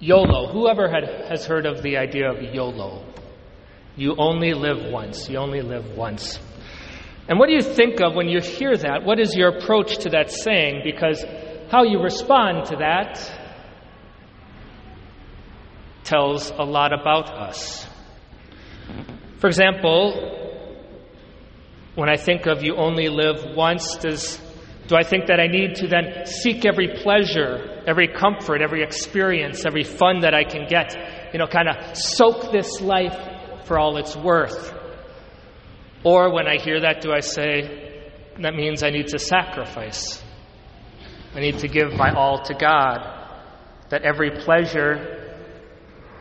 YOLO. Whoever had, has heard of the idea of YOLO? You only live once. You only live once. And what do you think of when you hear that? What is your approach to that saying? Because how you respond to that tells a lot about us. For example, when I think of you only live once, does, do I think that I need to then seek every pleasure, every comfort, every experience, every fun that I can get? You know, kind of soak this life for all it's worth. Or when I hear that, do I say, that means I need to sacrifice? I need to give my all to God. That every pleasure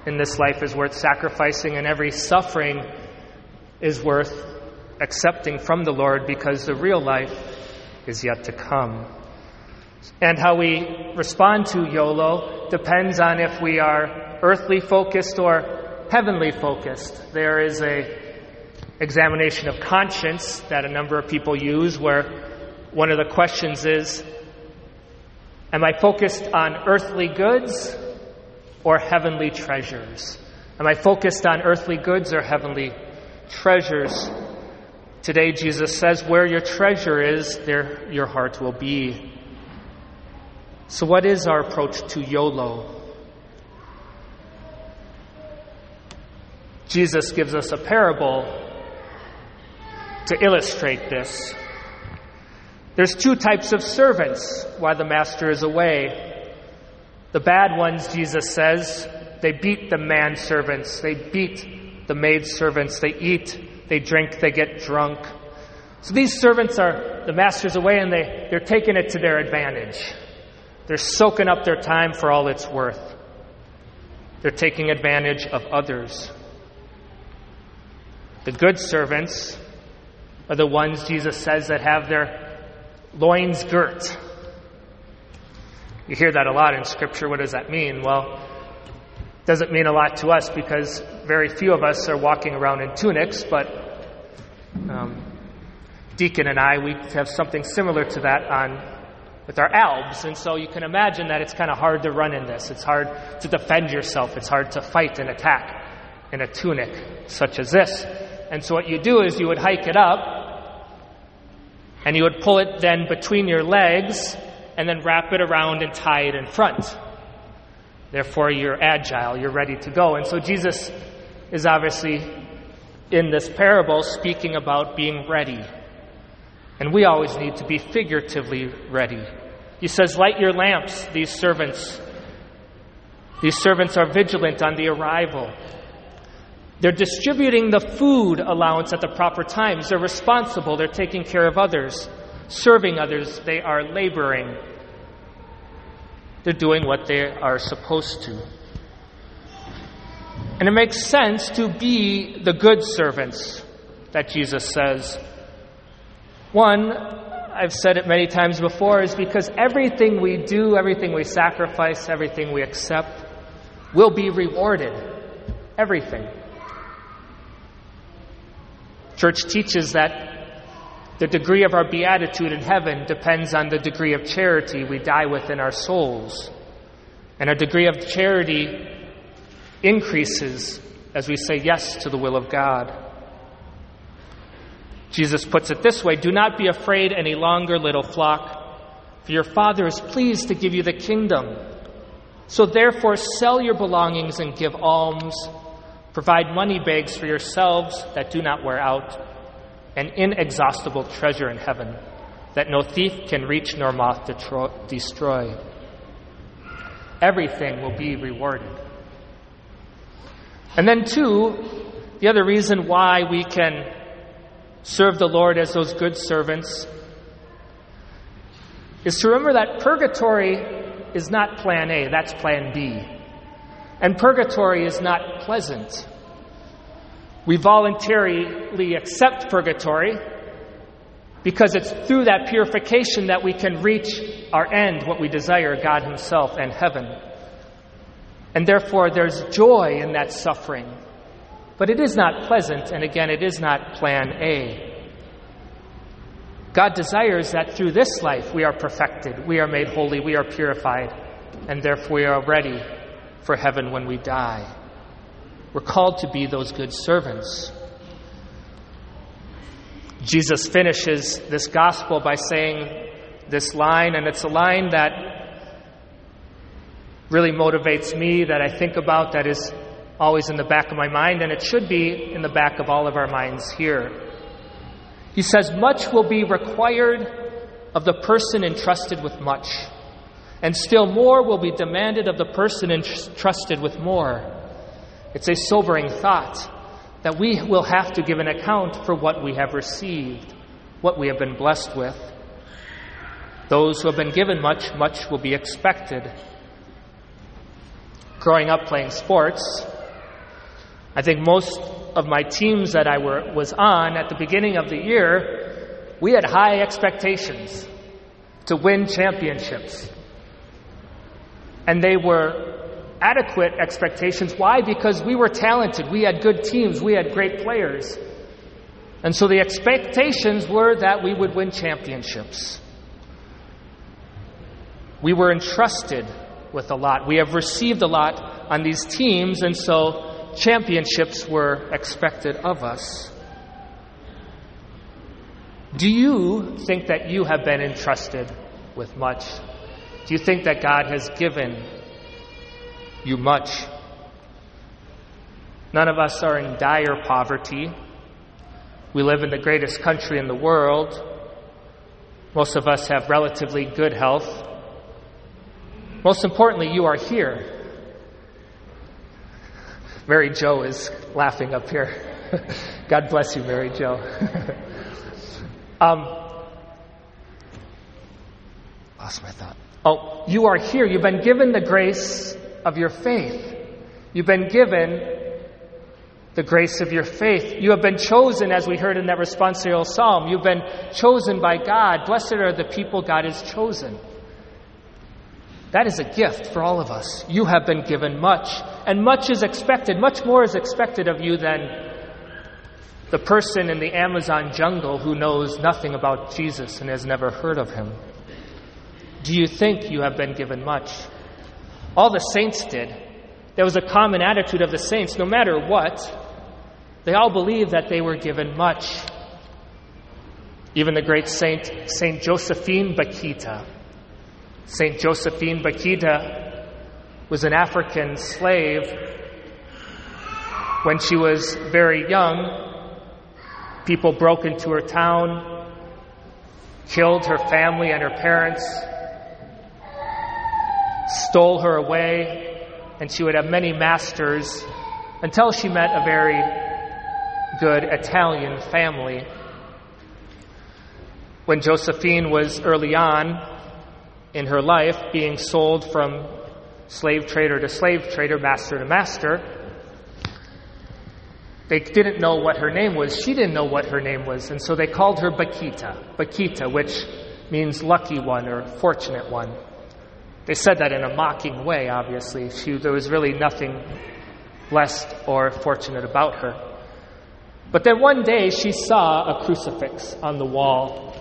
in this life is worth sacrificing, and every suffering is worth accepting from the Lord because the real life is yet to come. And how we respond to YOLO depends on if we are earthly focused or heavenly focused. There is a examination of conscience that a number of people use where one of the questions is Am I focused on earthly goods or heavenly treasures? Am I focused on earthly goods or heavenly treasures? Today, Jesus says, Where your treasure is, there your heart will be. So, what is our approach to YOLO? Jesus gives us a parable to illustrate this. There's two types of servants while the master is away. The bad ones, Jesus says, they beat the manservants, they beat the maidservants, they eat, they drink, they get drunk. So these servants are, the master's away and they, they're taking it to their advantage. They're soaking up their time for all it's worth. They're taking advantage of others. The good servants are the ones Jesus says that have their loins girt. You hear that a lot in Scripture. What does that mean? Well, doesn't mean a lot to us because very few of us are walking around in tunics, but um, Deacon and I, we have something similar to that on with our albs, and so you can imagine that it's kind of hard to run in this. It's hard to defend yourself. It's hard to fight and attack in a tunic such as this. And so what you do is you would hike it up and you would pull it then between your legs and then wrap it around and tie it in front. Therefore, you're agile, you're ready to go. And so Jesus is obviously in this parable speaking about being ready. And we always need to be figuratively ready. He says, Light your lamps, these servants. These servants are vigilant on the arrival. They're distributing the food allowance at the proper times. They're responsible. They're taking care of others, serving others. They are laboring. They're doing what they are supposed to. And it makes sense to be the good servants that Jesus says. One, I've said it many times before, is because everything we do, everything we sacrifice, everything we accept will be rewarded. Everything. Church teaches that the degree of our beatitude in heaven depends on the degree of charity we die with in our souls. And our degree of charity increases as we say yes to the will of God. Jesus puts it this way Do not be afraid any longer, little flock, for your Father is pleased to give you the kingdom. So therefore, sell your belongings and give alms. Provide money bags for yourselves that do not wear out, an inexhaustible treasure in heaven that no thief can reach nor moth destroy. Everything will be rewarded. And then, two, the other reason why we can serve the Lord as those good servants is to remember that purgatory is not plan A, that's plan B. And purgatory is not pleasant. We voluntarily accept purgatory because it's through that purification that we can reach our end, what we desire, God Himself and heaven. And therefore, there's joy in that suffering. But it is not pleasant, and again, it is not plan A. God desires that through this life we are perfected, we are made holy, we are purified, and therefore we are ready for heaven when we die. We're called to be those good servants. Jesus finishes this gospel by saying this line, and it's a line that really motivates me, that I think about, that is always in the back of my mind, and it should be in the back of all of our minds here. He says, Much will be required of the person entrusted with much, and still more will be demanded of the person entrusted with more. It's a sobering thought that we will have to give an account for what we have received, what we have been blessed with. Those who have been given much, much will be expected. Growing up playing sports, I think most of my teams that I were, was on at the beginning of the year, we had high expectations to win championships. And they were adequate expectations. Why? Because we were talented, we had good teams, we had great players. And so the expectations were that we would win championships. We were entrusted with a lot. We have received a lot on these teams, and so championships were expected of us. Do you think that you have been entrusted with much? Do you think that God has given you much? None of us are in dire poverty. We live in the greatest country in the world. Most of us have relatively good health. Most importantly, you are here. Mary Jo is laughing up here. God bless you, Mary Jo. um, lost my thought. Oh, you are here. You've been given the grace of your faith. You've been given the grace of your faith. You have been chosen, as we heard in that responsorial psalm. You've been chosen by God. Blessed are the people God has chosen. That is a gift for all of us. You have been given much, and much is expected. Much more is expected of you than the person in the Amazon jungle who knows nothing about Jesus and has never heard of him. Do you think you have been given much? All the saints did. There was a common attitude of the saints. No matter what, they all believed that they were given much. Even the great saint, Saint Josephine Bakhita, St. Josephine Bakhita was an African slave. When she was very young, people broke into her town, killed her family and her parents, stole her away, and she would have many masters until she met a very good Italian family. When Josephine was early on, in her life being sold from slave trader to slave trader, master to master. They didn't know what her name was. She didn't know what her name was. And so they called her Bakhita, Bakhita, which means lucky one or fortunate one. They said that in a mocking way, obviously. She, there was really nothing blessed or fortunate about her. But then one day she saw a crucifix on the wall,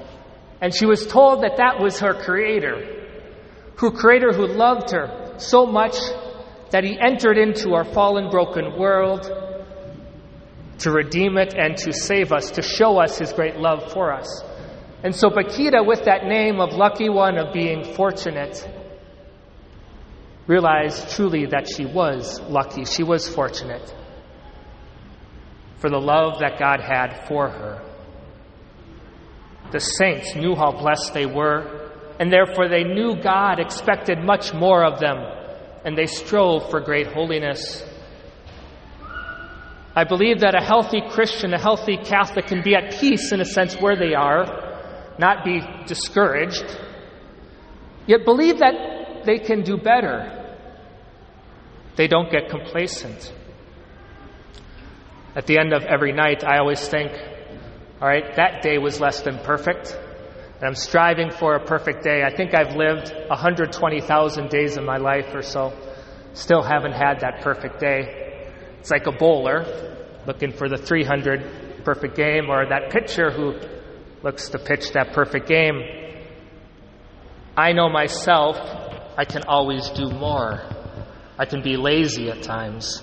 and she was told that that was her creator who creator who loved her so much that he entered into our fallen, broken world to redeem it and to save us, to show us his great love for us. And so Bakhita, with that name of lucky one, of being fortunate, realized truly that she was lucky, she was fortunate for the love that God had for her. The saints knew how blessed they were and therefore they knew God expected much more of them, and they strove for great holiness. I believe that a healthy Christian, a healthy Catholic can be at peace in a sense where they are, not be discouraged, yet believe that they can do better. They don't get complacent. At the end of every night, I always think, all right, that day was less than perfect. And I'm striving for a perfect day. I think I've lived 120,000 days in my life or so. Still haven't had that perfect day. It's like a bowler looking for the 300 perfect game, or that pitcher who looks to pitch that perfect game. I know myself, I can always do more. I can be lazy at times.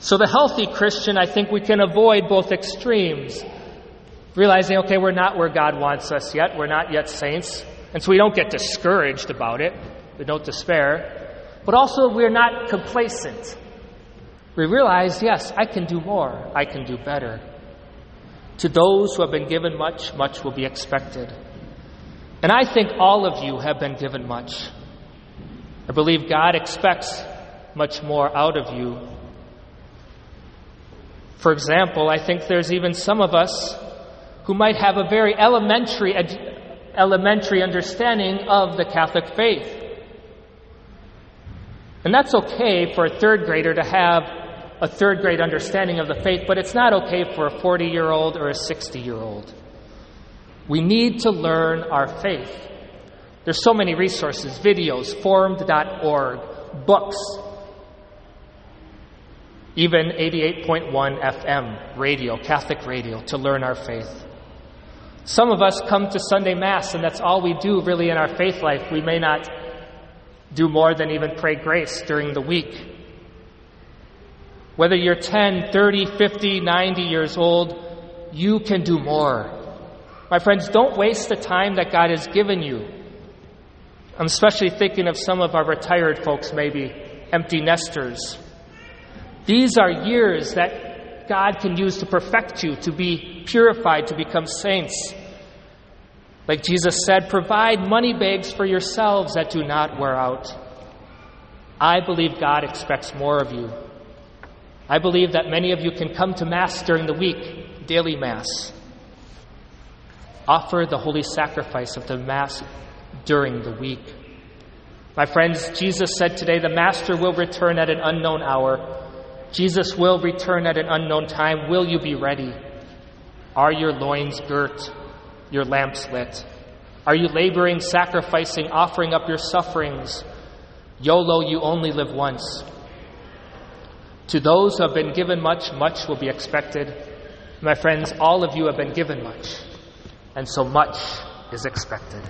So, the healthy Christian, I think we can avoid both extremes. Realizing, okay, we're not where God wants us yet, we're not yet saints, and so we don't get discouraged about it, we don't despair, but also we're not complacent. We realize, yes, I can do more, I can do better. To those who have been given much, much will be expected. And I think all of you have been given much. I believe God expects much more out of you. For example, I think there's even some of us who might have a very elementary, elementary understanding of the Catholic faith. And that's okay for a third grader to have a third grade understanding of the faith, but it's not okay for a 40 year old or a 60 year old. We need to learn our faith. There's so many resources, videos, formed.org, books, even 88.1 FM radio, Catholic radio, to learn our faith. Some of us come to Sunday Mass, and that's all we do really in our faith life. We may not do more than even pray grace during the week. Whether you're 10, 30, 50, 90 years old, you can do more. My friends, don't waste the time that God has given you. I'm especially thinking of some of our retired folks, maybe empty nesters. These are years that God can use to perfect you, to be purified, to become saints. Like Jesus said, provide money bags for yourselves that do not wear out. I believe God expects more of you. I believe that many of you can come to Mass during the week, daily Mass. Offer the holy sacrifice of the Mass during the week. My friends, Jesus said today the Master will return at an unknown hour. Jesus will return at an unknown time. Will you be ready? Are your loins girt, your lamps lit? Are you laboring, sacrificing, offering up your sufferings? YOLO, you only live once. To those who have been given much, much will be expected. My friends, all of you have been given much, and so much is expected.